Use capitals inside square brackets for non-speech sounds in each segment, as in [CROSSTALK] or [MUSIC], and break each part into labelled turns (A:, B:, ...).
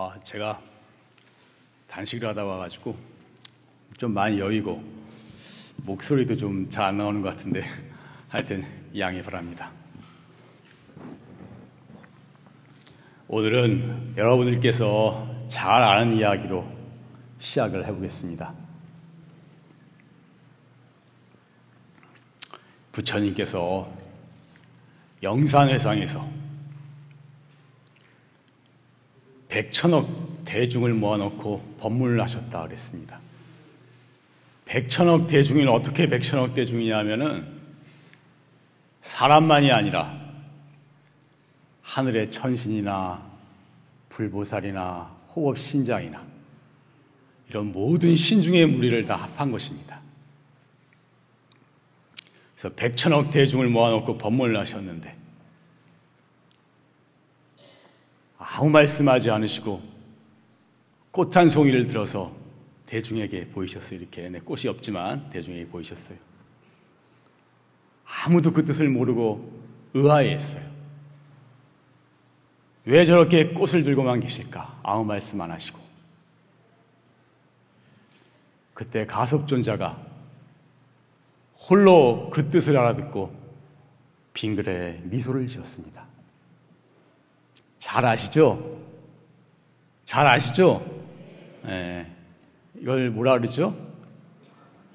A: 아, 제가 단식을 하다 와가지고 좀 많이 여의고 목소리도 좀 잘 안 나오는 것 같은데 [LAUGHS] 하여튼 양해 바랍니다. 오늘은 여러분들께서 잘 아는 이야기로 시작을 해보겠습니다. 부처님께서 영산회상에서 백천억 대중을 모아놓고 법문을 하셨다 그랬습니다. 백천억 대중이 어떻게 백천억 대중이냐면은 사람만이 아니라 하늘의 천신이나 불보살이나 호법신장이나 이런 모든 신중의 무리를 다 합한 것입니다. 그래서 백천억 대중을 모아놓고 법문을 하셨는데 아무 말씀하지 않으시고 꽃 한 송이를 들어서 대중에게 보이셨어요. 이렇게 네, 꽃이 없지만 대중에게 보이셨어요. 아무도 그 뜻을 모르고 의아해했어요. 왜 저렇게 꽃을 들고만 계실까? 아무 말씀 안 하시고. 그때 가섭존자가 홀로 그 뜻을 알아듣고 빙그레 미소를 지었습니다. 잘 아시죠? 잘 아시죠? 예, 이걸 뭐라 그러죠?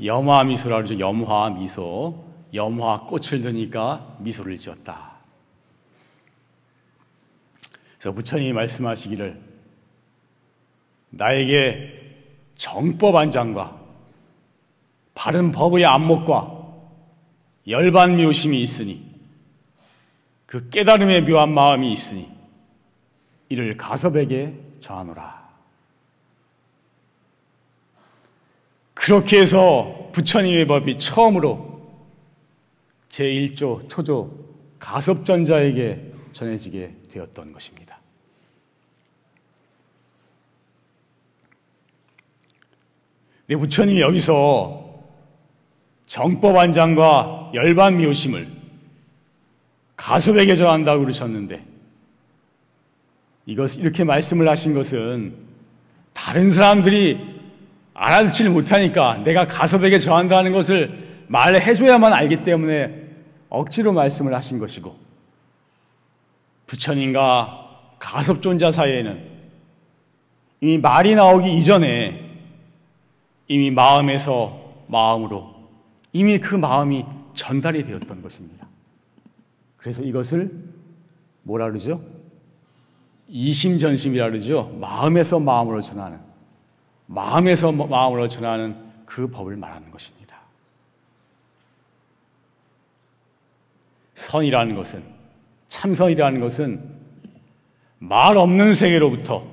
A: 염화 미소라 그러죠. 염화 미소. 염화 꽃을 드니까 미소를 지었다. 그래서 부처님이 말씀하시기를 나에게 정법 안장과 바른 법의 안목과 열반 묘심이 있으니 그 깨달음의 묘한 마음이 있으니 이를 가섭에게 전하노라. 그렇게 해서 부처님의 법이 처음으로 제1조 초조 가섭전자에게 전해지게 되었던 것입니다. 네, 부처님이 여기서 정법안장과 열반미호심을 가섭에게 전한다고 그러셨는데 이것 이렇게 말씀을 하신 것은 다른 사람들이 알아듣지를 못하니까 내가 가섭에게 전한다는 것을 말해줘야만 알기 때문에 억지로 말씀을 하신 것이고 부처님과 가섭존자 사이에는 이미 말이 나오기 이전에 이미 마음에서 마음으로 이미 그 마음이 전달이 되었던 것입니다. 그래서 이것을 뭐라 그러죠? 이심전심이라 그러죠. 마음에서 마음으로 전하는, 마음에서 마음으로 전하는 그 법을 말하는 것입니다. 선이라는 것은, 참선이라는 것은 말 없는 세계로부터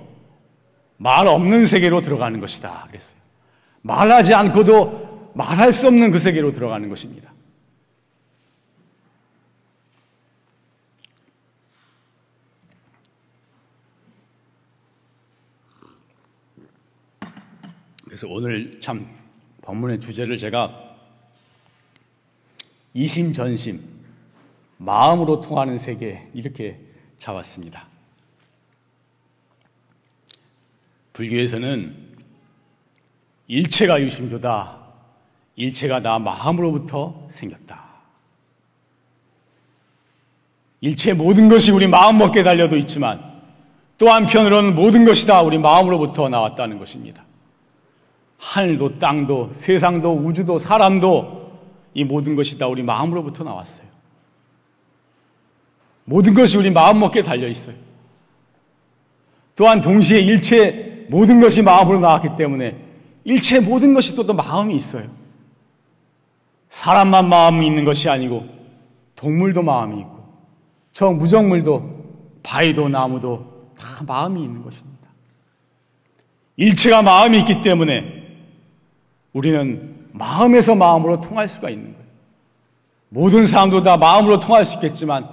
A: 말 없는 세계로 들어가는 것이다. 그랬어요. 말하지 않고도 말할 수 없는 그 세계로 들어가는 것입니다. 그래서 오늘 참 법문의 주제를 제가 이심전심, 마음으로 통하는 세계 이렇게 잡았습니다. 불교에서는 일체가 유심조다. 일체가 나 마음으로부터 생겼다. 일체 모든 것이 우리 마음 먹게 달려도 있지만 또 한편으로는 모든 것이 다 우리 마음으로부터 나왔다는 것입니다. 하늘도 땅도 세상도 우주도 사람도 이 모든 것이 다 우리 마음으로부터 나왔어요. 모든 것이 우리 마음 먹게 달려 있어요. 또한 동시에 일체 모든 것이 마음으로 나왔기 때문에 일체 모든 것이 또, 또 마음이 있어요. 사람만 마음이 있는 것이 아니고 동물도 마음이 있고 저 무정물도 바위도 나무도 다 마음이 있는 것입니다. 일체가 마음이 있기 때문에 우리는 마음에서 마음으로 통할 수가 있는 거예요. 모든 사람도 다 마음으로 통할 수 있겠지만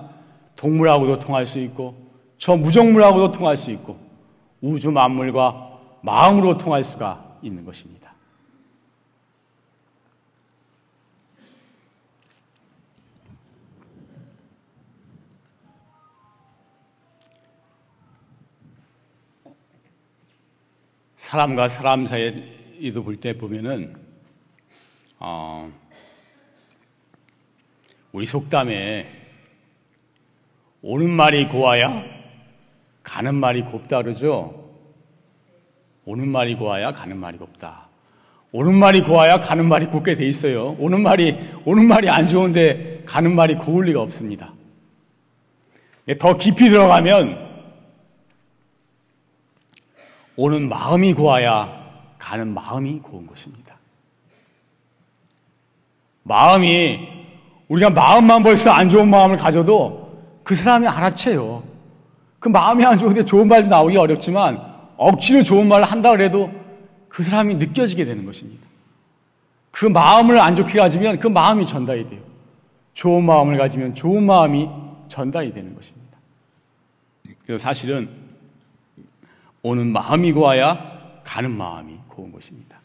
A: 동물하고도 통할 수 있고 저 무정물하고도 통할 수 있고 우주 만물과 마음으로 통할 수가 있는 것입니다. 사람과 사람 사이에 도 볼 때 보면은 어, 우리 속담에 오는 말이 고와야 가는 말이 곱다 그러죠. 오는 말이 고와야 가는 말이 곱다. 오는 말이 고와야 가는 말이 곱게 돼 있어요. 오는 말이 오는 말이 안 좋은데 가는 말이 고울 리가 없습니다. 더 깊이 들어가면 오는 마음이 고와야 가는 마음이 고운 것입니다. 마음이 우리가 마음만 벌써 안 좋은 마음을 가져도 그 사람이 알아채요. 그 마음이 안 좋은데 좋은 말도 나오기 어렵지만 억지로 좋은 말을 한다 그래도 그 사람이 느껴지게 되는 것입니다. 그 마음을 안 좋게 가지면 그 마음이 전달이 돼요. 좋은 마음을 가지면 좋은 마음이 전달이 되는 것입니다. 그래서 사실은 오는 마음이 고와야 가는 마음이 고운 것입니다.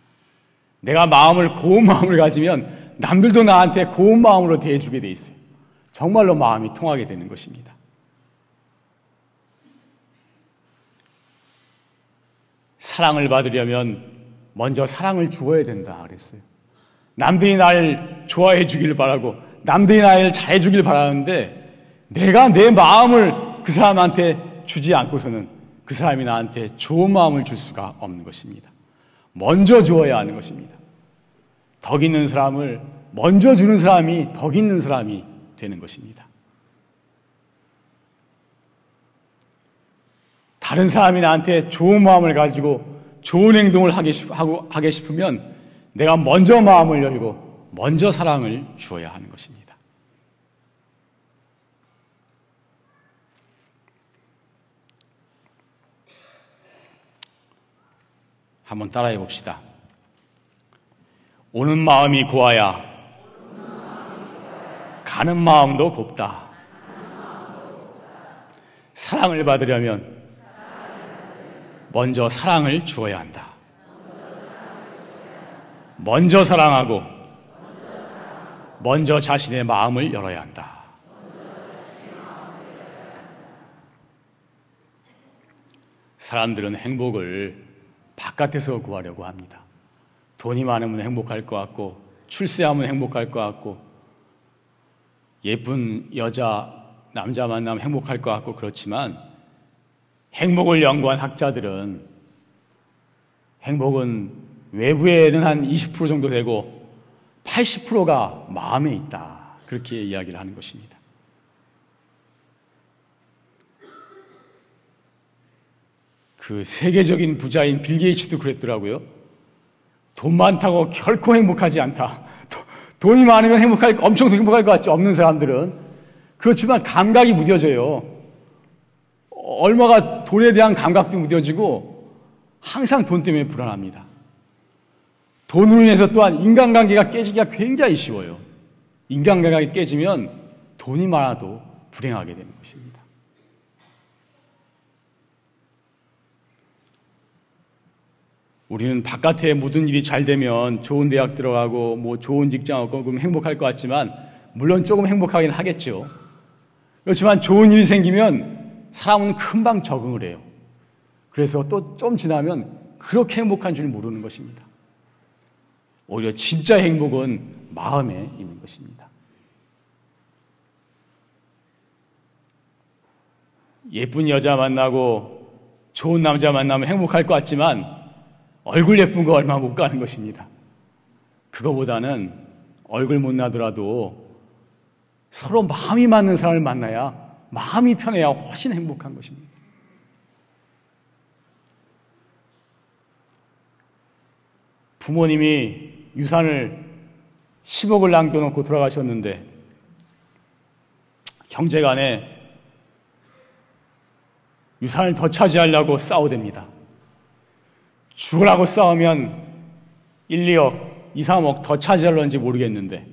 A: 내가 마음을 고운 마음을 가지면 남들도 나한테 고운 마음으로 대해주게 돼 있어요. 정말로 마음이 통하게 되는 것입니다. 사랑을 받으려면 먼저 사랑을 주어야 된다 그랬어요. 남들이 날 좋아해 주길 바라고 남들이 나를 잘해 주길 바라는데 내가 내 마음을 그 사람한테 주지 않고서는 그 사람이 나한테 좋은 마음을 줄 수가 없는 것입니다. 먼저 주어야 하는 것입니다. 덕 있는 사람을 먼저 주는 사람이 덕 있는 사람이 되는 것입니다. 다른 사람이 나한테 좋은 마음을 가지고 좋은 행동을 하게, 하고, 하게 싶으면 내가 먼저 마음을 열고 먼저 사랑을 주어야 하는 것입니다. 한번 따라해 봅시다. 오는 마음이 고와야 가는 마음도 곱다. 사랑을 받으려면 먼저 사랑을 주어야 한다. 먼저 사랑하고 먼저 자신의 마음을 열어야 한다. 사람들은 행복을 바깥에서 구하려고 합니다. 돈이 많으면 행복할 것 같고, 출세하면 행복할 것 같고, 예쁜 여자, 남자 만나면 행복할 것 같고, 그렇지만, 행복을 연구한 학자들은 행복은 외부에는 한 20% 정도 되고 80%가 마음에 있다. 그렇게 이야기를 하는 것입니다. 그 세계적인 부자인 빌 게이츠도 그랬더라고요. 돈 많다고 결코 행복하지 않다. 돈이 많으면 행복할, 엄청 행복할 것 같지 없는 사람들은. 그렇지만 감각이 무뎌져요. 얼마가 돈에 대한 감각도 무뎌지고 항상 돈 때문에 불안합니다. 돈으로 인해서 또한 인간관계가 깨지기가 굉장히 쉬워요. 인간관계가 깨지면 돈이 많아도 불행하게 되는 것입니다. 우리는 바깥에 모든 일이 잘 되면 좋은 대학 들어가고 뭐 좋은 직장 얻고 그럼 행복할 것 같지만 물론 조금 행복하긴 하겠죠. 그렇지만 좋은 일이 생기면 사람은 금방 적응을 해요. 그래서 또 좀 지나면 그렇게 행복한 줄 모르는 것입니다. 오히려 진짜 행복은 마음에 있는 것입니다. 예쁜 여자 만나고 좋은 남자 만나면 행복할 것 같지만 얼굴 예쁜 거 얼마 못 가는 것입니다. 그거보다는 얼굴 못 나더라도 서로 마음이 맞는 사람을 만나야 마음이 편해야 훨씬 행복한 것입니다. 부모님이 유산을 10억을 남겨놓고 돌아가셨는데 형제간에 유산을 더 차지하려고 싸우됩니다. 죽으라고 싸우면 1, 2억, 2, 3억 더 차지할런지 모르겠는데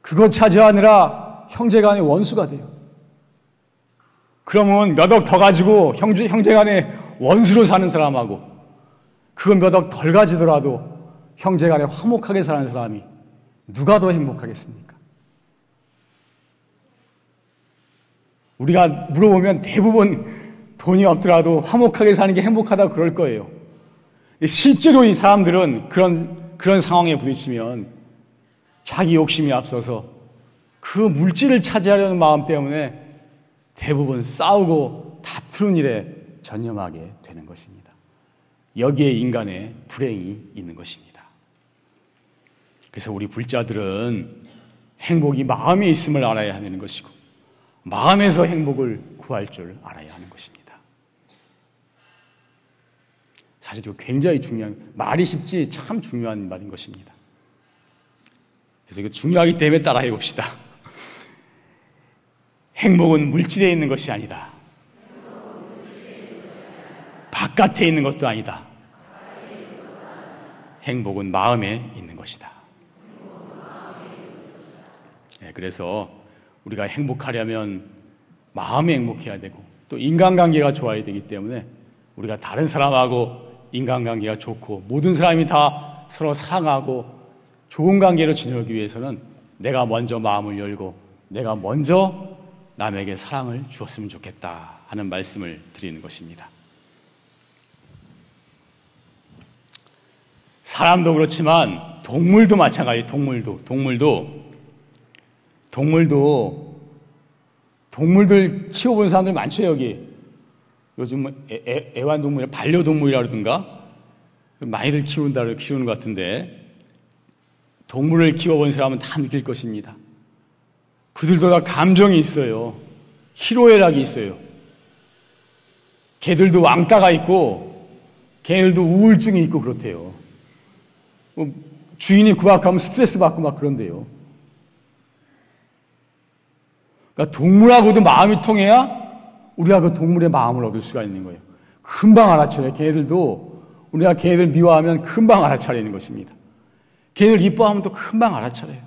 A: 그거 차지하느라 형제간의 원수가 돼요. 그러면 몇 억 더 가지고 형제, 형제간의 원수로 사는 사람하고 그건 몇 억 덜 가지더라도 형제 간에 화목하게 사는 사람이 누가 더 행복하겠습니까? 우리가 물어보면 대부분 돈이 없더라도 화목하게 사는 게 행복하다고 그럴 거예요. 실제로 이 사람들은 그런, 그런 상황에 부딪히면 자기 욕심이 앞서서 그 물질을 차지하려는 마음 때문에 대부분 싸우고 다투는 일에 전념하게 되는 것입니다. 여기에 인간의 불행이 있는 것입니다. 그래서 우리 불자들은 행복이 마음에 있음을 알아야 하는 것이고 마음에서 행복을 구할 줄 알아야 하는 것입니다. 사실 이거 굉장히 중요한 말이 쉽지 참 중요한 말인 것입니다. 그래서 이거 중요하기 때문에 따라해 봅시다. [LAUGHS] 행복은 물질에 있는 것이 아니다. 바깥에 있는 것도 아니다. 행복은 마음에 있는 것이다. 네, 그래서 우리가 행복하려면 마음이 행복해야 되고 또 인간관계가 좋아야 되기 때문에 우리가 다른 사람하고 인간관계가 좋고 모든 사람이 다 서로 사랑하고 좋은 관계로 지내기 위해서는 내가 먼저 마음을 열고 내가 먼저 남에게 사랑을 주었으면 좋겠다 하는 말씀을 드리는 것입니다. 사람도 그렇지만 동물도 마찬가지, 동물도. 동물도, 동물도, 동물들 키워본 사람들 많죠, 여기. 요즘 뭐 애, 애, 완동물 반려동물이라 그러든가? 많이들 키운다, 키우는 것 같은데, 동물을 키워본 사람은 다 느낄 것입니다. 그들도 다 감정이 있어요. 희로애락이 있어요. 개들도 왕따가 있고, 개들도 우울증이 있고 그렇대요. 뭐 주인이 구박하면 스트레스 받고 막 그런데요. 그러니까 동물하고도 마음이 통해야 우리가 그 동물의 마음을 얻을 수가 있는 거예요. 금방 알아차려. 개들도 우리가 개들 미워하면 금방 알아차리는 것입니다. 개들 이뻐하면 또 금방 알아차려요.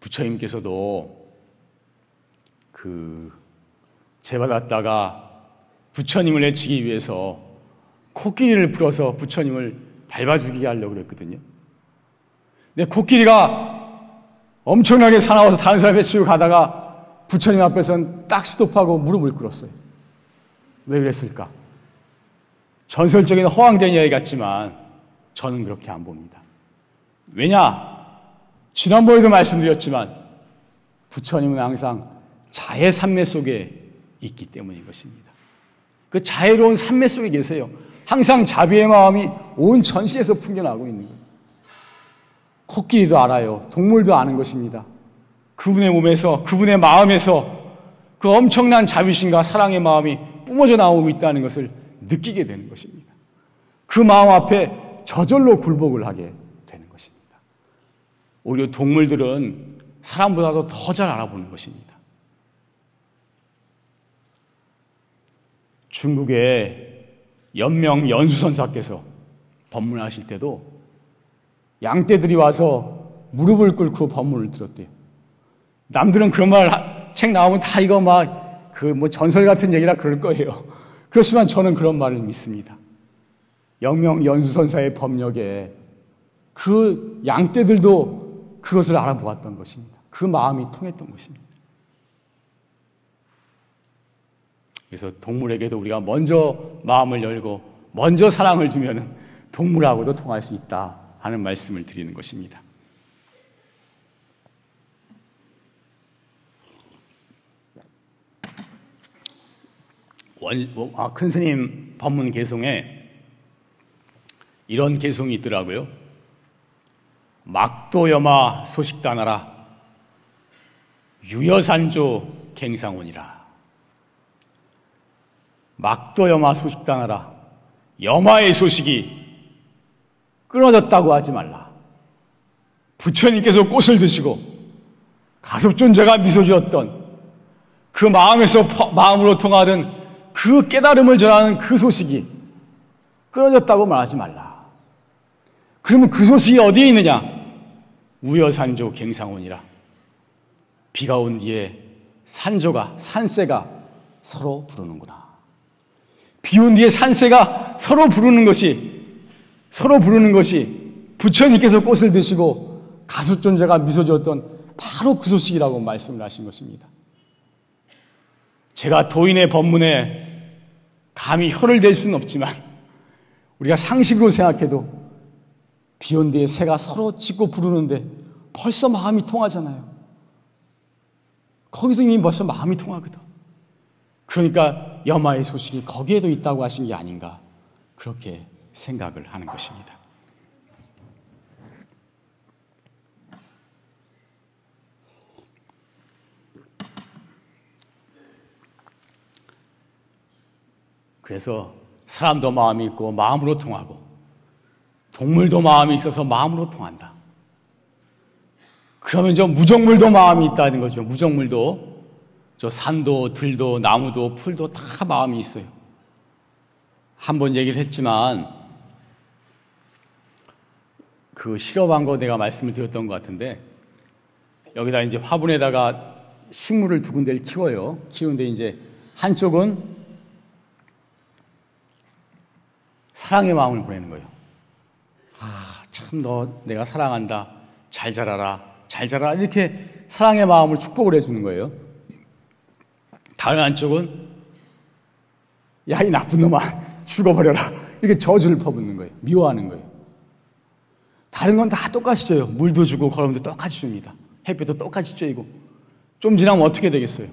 A: 부처님께서도 그 제받았다가 부처님을 해치기 위해서 코끼리를 풀어서 부처님을 밟아 죽이게 하려고 그랬거든요. 근데 코끼리가 엄청나게 사나워서 다른 사람 해치고 가다가 부처님 앞에서는 딱 스톱하고 무릎을 꿇었어요. 왜 그랬을까? 전설적인 허황된 이야기 같지만 저는 그렇게 안 봅니다. 왜냐? 지난번에도 말씀드렸지만 부처님은 항상 자의 삶매 속에 있기 때문인 것입니다. 그 자애로운 삶매 속에 계세요. 항상 자비의 마음이 온 전시에서 풍겨나고 있는 거예요. 코끼리도 알아요. 동물도 아는 것입니다. 그분의 몸에서, 그분의 마음에서 그 엄청난 자비심과 사랑의 마음이 뿜어져 나오고 있다는 것을 느끼게 되는 것입니다. 그 마음 앞에 저절로 굴복을 하게 되는 것입니다. 오히려 동물들은 사람보다도 더 잘 알아보는 것입니다. 중국의 연명 연수선사께서 법문하실 때도 양떼들이 와서 무릎을 꿇고 법문을 들었대요. 남들은 그런 말 책 나오면 다 이거 막 그 뭐 전설 같은 얘기라 그럴 거예요. [LAUGHS] 그렇지만 저는 그런 말을 믿습니다. 영명 연수선사의 법력에 그 양떼들도 그것을 알아보았던 것입니다. 그 마음이 통했던 것입니다. 그래서 동물에게도 우리가 먼저 마음을 열고 먼저 사랑을 주면 동물하고도 통할 수 있다 하는 말씀을 드리는 것입니다. 원, 아, 큰 스님 법문 개송에 이런 개송이 있더라고요. 막도여마 소식단하라 유여산조 갱상원이라 막도여마 소식당하라. 여마의 소식이 끊어졌다고 하지 말라. 부처님께서 꽃을 드시고 가섭존재가 미소 지었던 그 마음에서 마음으로 통하던 그 깨달음을 전하는 그 소식이 끊어졌다고 말하지 말라. 그러면 그 소식이 어디에 있느냐? 우여산조 갱상원이라. 비가 온 뒤에 산조가, 산새가 서로 부르는구나. 비 온 뒤에 산새가 서로 부르는 것이 서로 부르는 것이 부처님께서 꽃을 드시고 가수존재가 미소 지었던 바로 그 소식이라고 말씀을 하신 것입니다. 제가 도인의 법문에 감히 혀를 댈 수는 없지만 우리가 상식으로 생각해도 비온 뒤에 새가 서로 짖고 부르는데 벌써 마음이 통하잖아요. 거기서 이미 벌써 마음이 통하거든. 그러니까 여마의 소식이 거기에도 있다고 하신 게 아닌가 그렇게 생각을 하는 것입니다. 그래서 사람도 마음이 있고 마음으로 통하고 동물도 마음이 있어서 마음으로 통한다. 그러면 저 무정물도 마음이 있다는 거죠. 무정물도 저 산도 들도 나무도 풀도 다 마음이 있어요. 한 번 얘기를 했지만 그 실험한 거 내가 말씀을 드렸던 것 같은데 여기다 이제 화분에다가 식물을 두 군데를 키워요. 키우는데 이제 한쪽은 사랑의 마음을 보내는 거예요. 아, 참 너 내가 사랑한다. 잘 자라라. 잘 자라라. 이렇게 사랑의 마음을 축복을 해주는 거예요. 다른 한쪽은 야, 이 나쁜 놈아. [LAUGHS] 죽어버려라. 이렇게 저주를 퍼붓는 거예요. 미워하는 거예요. 다른 건 다 똑같이 줘요. 물도 주고 걸음도 똑같이 줍니다. 햇빛도 똑같이 쬐이고. 좀 지나면 어떻게 되겠어요?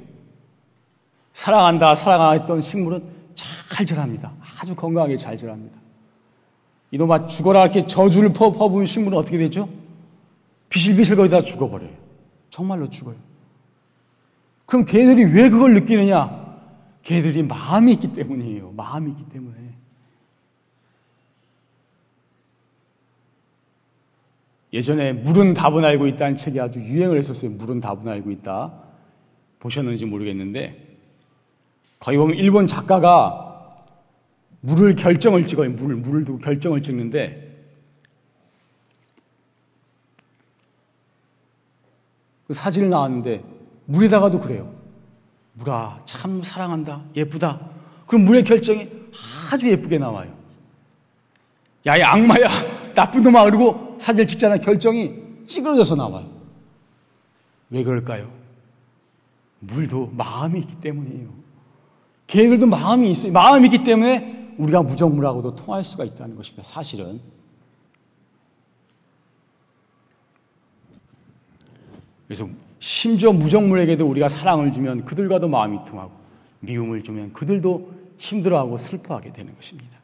A: 사랑한다, 사랑했던 식물은 잘 자랍니다. 아주 건강하게 잘 자랍니다. 이놈아 죽어라 이렇게 저주를 퍼, 퍼부은 식물은 어떻게 되죠? 비실비실 거리다 죽어버려요. 정말로 죽어요. 그럼 개들이 왜 그걸 느끼느냐? 개들이 마음이 있기 때문이에요. 마음이 있기 때문에. 예전에 물은 답은 알고 있다는 책이 아주 유행을 했었어요. 물은 답은 알고 있다. 보셨는지 모르겠는데 거기 보면 일본 작가가 물을 결정을 찍어요. 물을, 물을 두고 결정을 찍는데 그 사진을 나왔는데 물에다가도 그래요. 물아, 참 사랑한다. 예쁘다. 그럼 물의 결정이 아주 예쁘게 나와요. 야, 이 악마야. 나쁜 놈아. 그리고 사진을 찍잖아. 결정이 찌그러져서 나와요. 왜 그럴까요? 물도 마음이 있기 때문이에요. 개들도 마음이 있어요. 마음이 있기 때문에 우리가 무정물하고도 통할 수가 있다는 것입니다. 사실은. 그래서 심지어 무정물에게도 우리가 사랑을 주면 그들과도 마음이 통하고 미움을 주면 그들도 힘들어하고 슬퍼하게 되는 것입니다.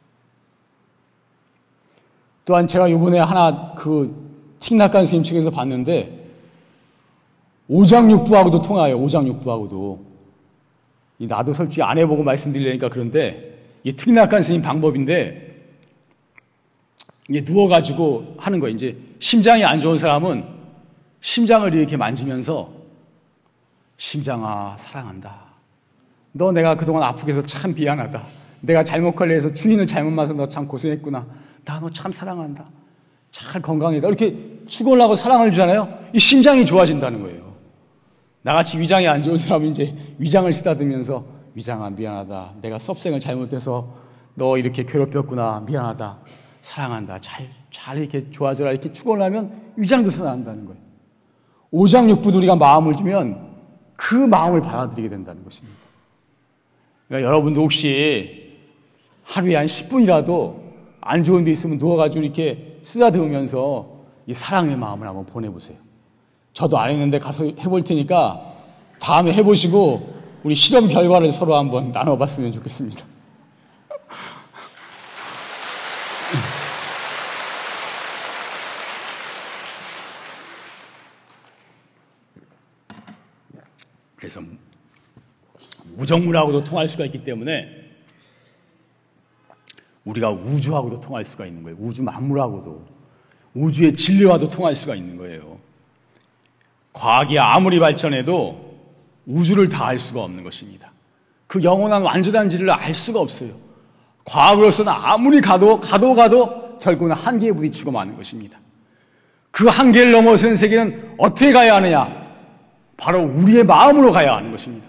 A: 또한 제가 이번에 하나 그 틱낙간 스님 책에서 봤는데 오장육부하고도 통하여 오장육부하고도 나도 솔직히 안 해보고 말씀드리려니까 그런데 이게 특낙한 스님 방법인데 이게 누워가지고 하는 거예요. 이제 심장이 안 좋은 사람은 심장을 이렇게 만지면서 심장아 사랑한다. 너 내가 그동안 아프게 해서 참 미안하다. 내가 잘못 관리해서 주인을 잘못 맞아서 너 참 고생했구나. 나 너 참 사랑한다. 잘 건강해다. 이렇게 축원하고 사랑을 주잖아요. 이 심장이 좋아진다는 거예요. 나같이 위장이 안 좋은 사람은 이제 위장을 쓰다듬면서 위장아 미안하다. 내가 섭생을 잘못해서 너 이렇게 괴롭혔구나. 미안하다. 사랑한다. 잘, 잘 이렇게 좋아져라. 이렇게 축원을 하면 위장도 살아난다는 거예요. 오장육부도 우리가 마음을 주면 그 마음을 받아들이게 된다는 것입니다. 그러니까 여러분도 혹시 하루에 한 10분이라도 안 좋은 데 있으면 누워가지고 이렇게 쓰다듬으면서 이 사랑의 마음을 한번 보내보세요. 저도 안 했는데 가서 해볼 테니까 다음에 해보시고 우리 실험 결과를 서로 한번 나눠봤으면 좋겠습니다. 그래서 무정물하고도 통할 수가 있기 때문에 우리가 우주하고도 통할 수가 있는 거예요. 우주 만물하고도 우주의 진리와도 통할 수가 있는 거예요. 과학이 아무리 발전해도 우주를 다 알 수가 없는 것입니다. 그 영원한 완전한 진리를 알 수가 없어요. 과학으로서는 아무리 가도 가도 가도 결국은 한계에 부딪히고 마는 것입니다. 그 한계를 넘어서는 세계는 어떻게 가야 하느냐? 바로 우리의 마음으로 가야 하는 것입니다.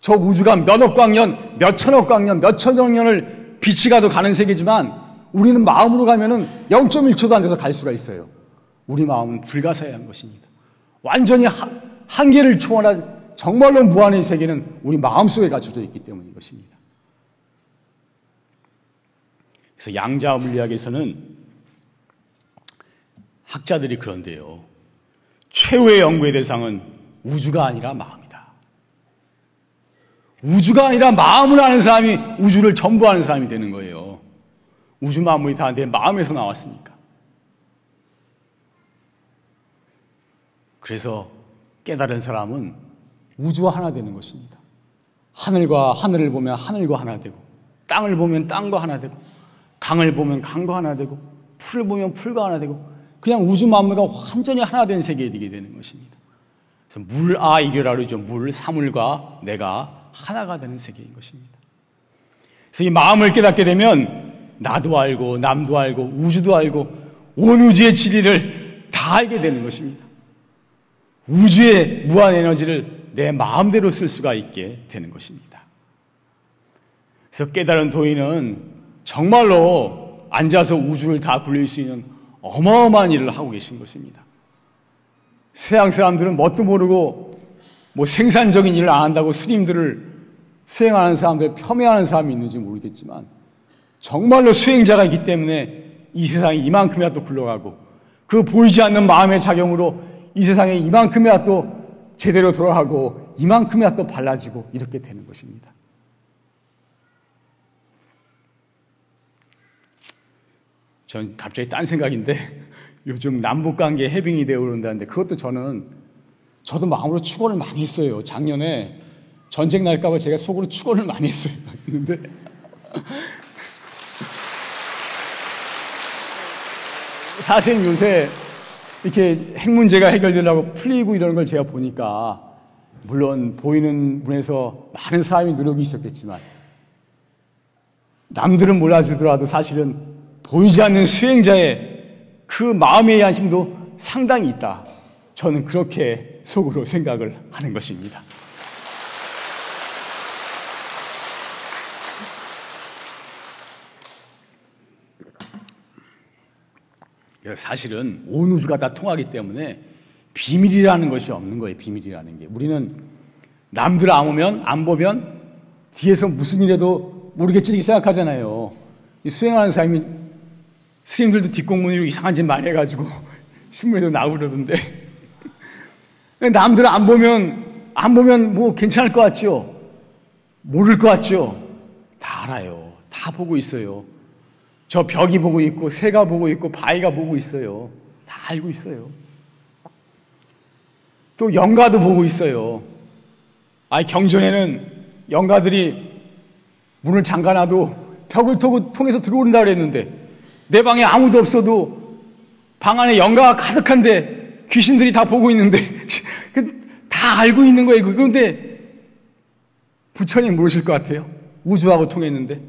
A: 저 우주가 몇 억 광년, 몇 천억 광년, 몇 천억 년을 빛이 가도 가는 세계지만 우리는 마음으로 가면은 0.1초도 안 돼서 갈 수가 있어요. 우리 마음은 불가사의한 것입니다. 완전히 한계를 초월한 정말로 무한의 세계는 우리 마음속에 갖춰져 있기 때문인 것입니다. 그래서 양자 물리학에서는 학자들이 그런데요. 최후의 연구의 대상은 우주가 아니라 마음이다. 우주가 아니라 마음을 아는 사람이 우주를 전부 아는 사람이 되는 거예요. 우주 만물이 다 내 마음에서 나왔으니까. 그래서 깨달은 사람은 우주와 하나 되는 것입니다. 하늘과 하늘을 보면 하늘과 하나 되고, 땅을 보면 땅과 하나 되고, 강을 보면 강과 하나 되고, 풀을 보면 풀과 하나 되고, 그냥 우주 만물과 완전히 하나 된 세계에 이르게 되는 것입니다. 그래서 물아 이리라 그러죠. 물, 사물과 내가 하나가 되는 세계인 것입니다. 그래서 이 마음을 깨닫게 되면 나도 알고 남도 알고 우주도 알고 온 우주의 진리를 다 알게 되는 것입니다. 우주의 무한 에너지를 내 마음대로 쓸 수가 있게 되는 것입니다. 그래서 깨달은 도인은 정말로 앉아서 우주를 다 굴릴 수 있는 어마어마한 일을 하고 계신 것입니다. 서양 사람들은 뭣도 모르고 뭐 생산적인 일을 안 한다고 스님들을 수행하는 사람들, 폄훼하는 사람이 있는지 모르겠지만 정말로 수행자가 있기 때문에 이 세상이 이만큼이라도 굴러가고 그 보이지 않는 마음의 작용으로 이 세상에 이만큼이라도 제대로 돌아가고 이만큼이라도 발라지고 이렇게 되는 것입니다. 전 갑자기 딴 생각인데 [LAUGHS] 요즘 남북 관계 해빙이 되어 오른다는데 그것도 저는 저도 마음으로 축원을 많이 했어요. 작년에 전쟁 날까봐 제가 속으로 축원을 많이 했어요. [LAUGHS] 근데 사실 요새 이렇게 핵 문제가 해결되려고 풀리고 이러는 걸 제가 보니까 물론 보이는 문에서 많은 사람이 노력이 있었겠지만 남들은 몰라주더라도 사실은 보이지 않는 수행자의 그 마음에 의한 힘도 상당히 있다. 저는 그렇게 속으로 생각을 하는 것입니다. 사실은 온 우주가 다 통하기 때문에 비밀이라는 것이 없는 거예요. 비밀이라는 게. 우리는 남들 안 오면 안 보면 뒤에서 무슨 일해도 모르겠지 이렇게 생각하잖아요. 수행하는 사람이 스님들도 뒷공문으로 이상한 짓 많이 해가지고 [LAUGHS] 신문에도 나오고 그러던데 남들 안 보면 안 보면 뭐 괜찮을 것 같죠? 모를 것 같죠? 다 알아요. 다 보고 있어요. 저 벽이 보고 있고 새가 보고 있고 바위가 보고 있어요. 다 알고 있어요. 또 영가도 보고 있어요. 아 경전에는 영가들이 문을 잠가놔도 벽을 통해서 들어온다 그랬는데 내 방에 아무도 없어도 방 안에 영가가 가득한데 귀신들이 다 보고 있는데 그 [LAUGHS] 다 알고 있는 거예요. 그런데 부처님 모르실 것 같아요. 우주하고 통했는데.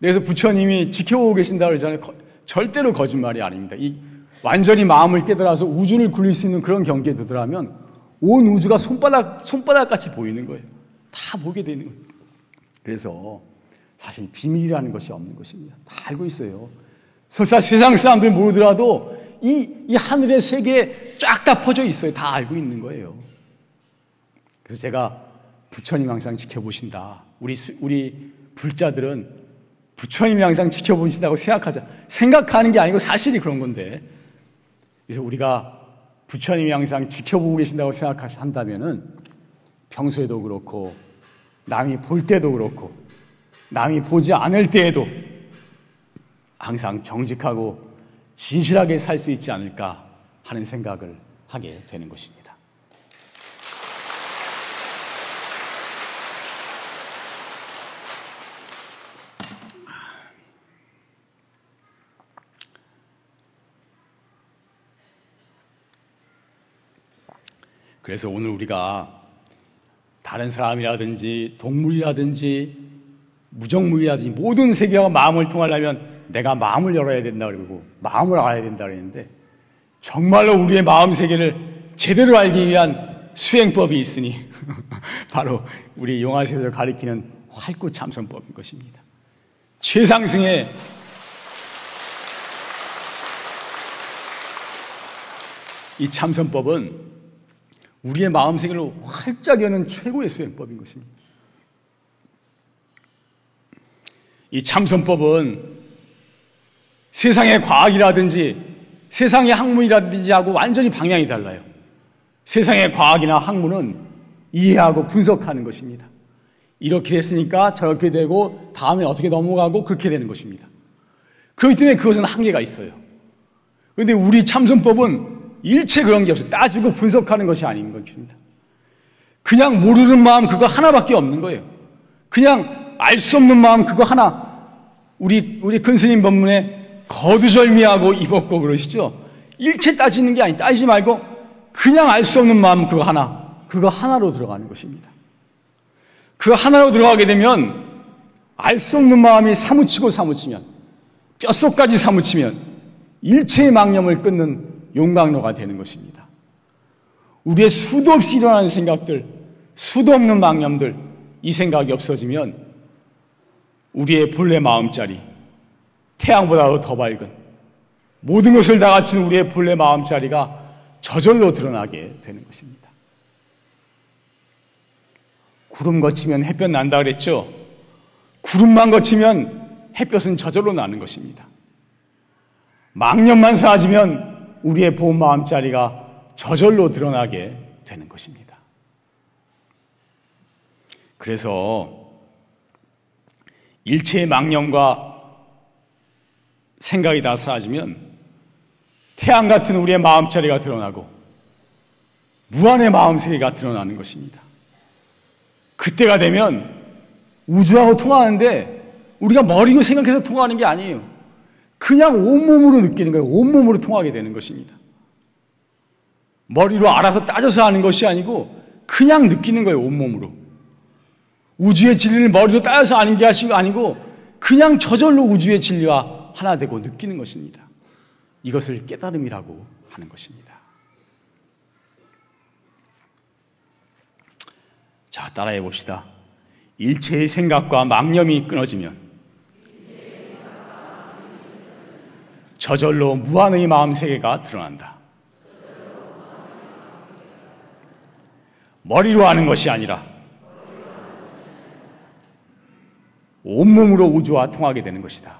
A: 그래서 부처님이 지켜보고 계신다 그러잖아요. 절대로 거짓말이 아닙니다. 이 완전히 마음을 깨달아서 우주를 굴릴 수 있는 그런 경계에 들어가면 온 우주가 손바닥, 손바닥 같이 보이는 거예요. 다 보게 되는 거예요. 그래서 사실 비밀이라는 것이 없는 것입니다. 다 알고 있어요. 설사 세상 사람들 모르더라도 이, 이 하늘의 세계에 쫙 다 퍼져 있어요. 다 알고 있는 거예요. 그래서 제가 부처님 항상 지켜보신다. 우리, 우리 불자들은 부처님이 항상 지켜보신다고 생각하자. 생각하는 게 아니고 사실이 그런 건데. 그래서 우리가 부처님이 항상 지켜보고 계신다고 생각한다면은 평소에도 그렇고 남이 볼 때도 그렇고 남이 보지 않을 때에도 항상 정직하고 진실하게 살 수 있지 않을까 하는 생각을 하게 되는 것입니다. 그래서 오늘 우리가 다른 사람이라든지 동물이라든지 무정무이라든지 모든 세계와 마음을 통하려면 내가 마음을 열어야 된다 그러고 마음을 알아야 된다 그랬는데 정말로 우리의 마음 세계를 제대로 알기 위한 수행법이 있으니 [LAUGHS] 바로 우리 용화세에서 가리키는 활구 참선법인 것입니다. 최상승의 이 참선법은 우리의 마음 세계를 활짝 여는 최고의 수행법인 것입니다. 이 참선법은 세상의 과학이라든지 세상의 학문이라든지 하고 완전히 방향이 달라요. 세상의 과학이나 학문은 이해하고 분석하는 것입니다. 이렇게 됐으니까 저렇게 되고 다음에 어떻게 넘어가고 그렇게 되는 것입니다. 그렇기 때문에 그것은 한계가 있어요. 그런데 우리 참선법은 일체 그런 게 없어요. 따지고 분석하는 것이 아닌 것입니다. 그냥 모르는 마음 그거 하나밖에 없는 거예요. 그냥 알 수 없는 마음 그거 하나. 우리 우리 큰 스님 법문에 거두절미하고 입었고 그러시죠. 일체 따지는 게 아니 따지지 말고 그냥 알 수 없는 마음 그거 하나. 그거 하나로 들어가는 것입니다. 그 하나로 들어가게 되면 알 수 없는 마음이 사무치고 사무치면 뼛속까지 사무치면 일체의 망념을 끊는 용광로가 되는 것입니다. 우리의 수도 없이 일어나는 생각들, 수도 없는 망념들, 이 생각이 없어지면 우리의 본래 마음자리, 태양보다도 더 밝은 모든 것을 다 갖춘 우리의 본래 마음자리가 저절로 드러나게 되는 것입니다. 구름 거치면 햇볕 난다 그랬죠? 구름만 거치면 햇볕은 저절로 나는 것입니다. 망념만 사라지면 우리의 본 마음자리가 저절로 드러나게 되는 것입니다. 그래서 일체의 망념과 생각이 다 사라지면 태양 같은 우리의 마음자리가 드러나고 무한의 마음 세계가 드러나는 것입니다. 그때가 되면 우주하고 통하는데 우리가 머리로 생각해서 통하는 게 아니에요. 그냥 온몸으로 느끼는 거예요. 온몸으로 통하게 되는 것입니다. 머리로 알아서 따져서 하는 것이 아니고 그냥 느끼는 거예요. 온몸으로. 우주의 진리를 머리로 따져서 아는 게 아니고 그냥 저절로 우주의 진리와 하나 되고 느끼는 것입니다. 이것을 깨달음이라고 하는 것입니다. 자, 따라해 봅시다. 일체의 생각과 망념이 끊어지면 저절로 무한의 마음 세계가 드러난다. 머리로 하는 것이 아니라 온몸으로 우주와 통하게 되는 것이다.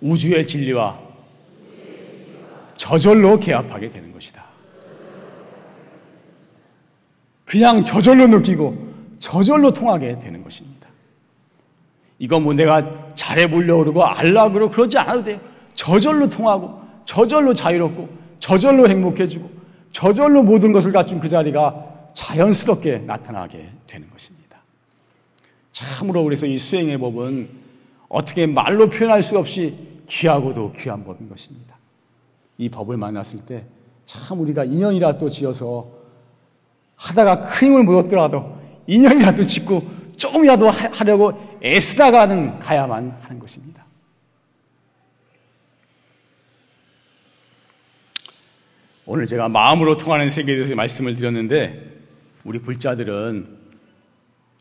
A: 우주의 진리와 저절로 개합하게 되는 것이다. 그냥 저절로 느끼고 저절로 통하게 되는 것입니다. 이거 뭐 내가 잘해보려고 그러고 알라 그러고 그러지 않아도 돼요. 저절로 통하고 저절로 자유롭고 저절로 행복해지고 저절로 모든 것을 갖춘 그 자리가 자연스럽게 나타나게 되는 것입니다. 참으로 그래서 이 수행의 법은 어떻게 말로 표현할 수 없이 귀하고도 귀한 법인 것입니다. 이 법을 만났을 때 참 우리가 인연이라 또 지어서 하다가 큰 힘을 못 얻더라도 인연이라 도 짓고 조금이라도 하려고 애쓰다가는 가야만 하는 것입니다. 오늘 제가 마음으로 통하는 세계에 대해서 말씀을 드렸는데 우리 불자들은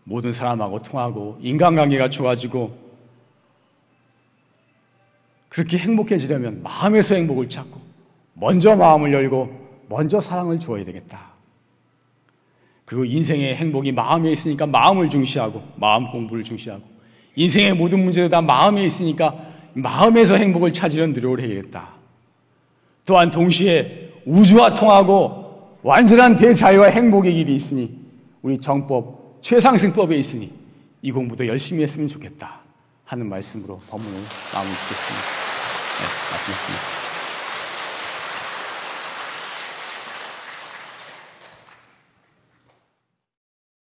A: 모든 사람하고 통하고 인간관계가 좋아지고 그렇게 행복해지려면 마음에서 행복을 찾고 먼저 마음을 열고 먼저 사랑을 주어야 되겠다. 그리고 인생의 행복이 마음에 있으니까 마음을 중시하고 마음 공부를 중시하고 인생의 모든 문제도 다 마음에 있으니까 마음에서 행복을 찾으려 노력을 해야겠다. 또한 동시에 우주와 통하고 완전한 대자유와 행복의 길이 있으니 우리 정법 최상승법에 있으니 이 공부도 열심히 했으면 좋겠다 하는 말씀으로 법문을 마무리 짓겠습니다. 네, 마치겠습니다.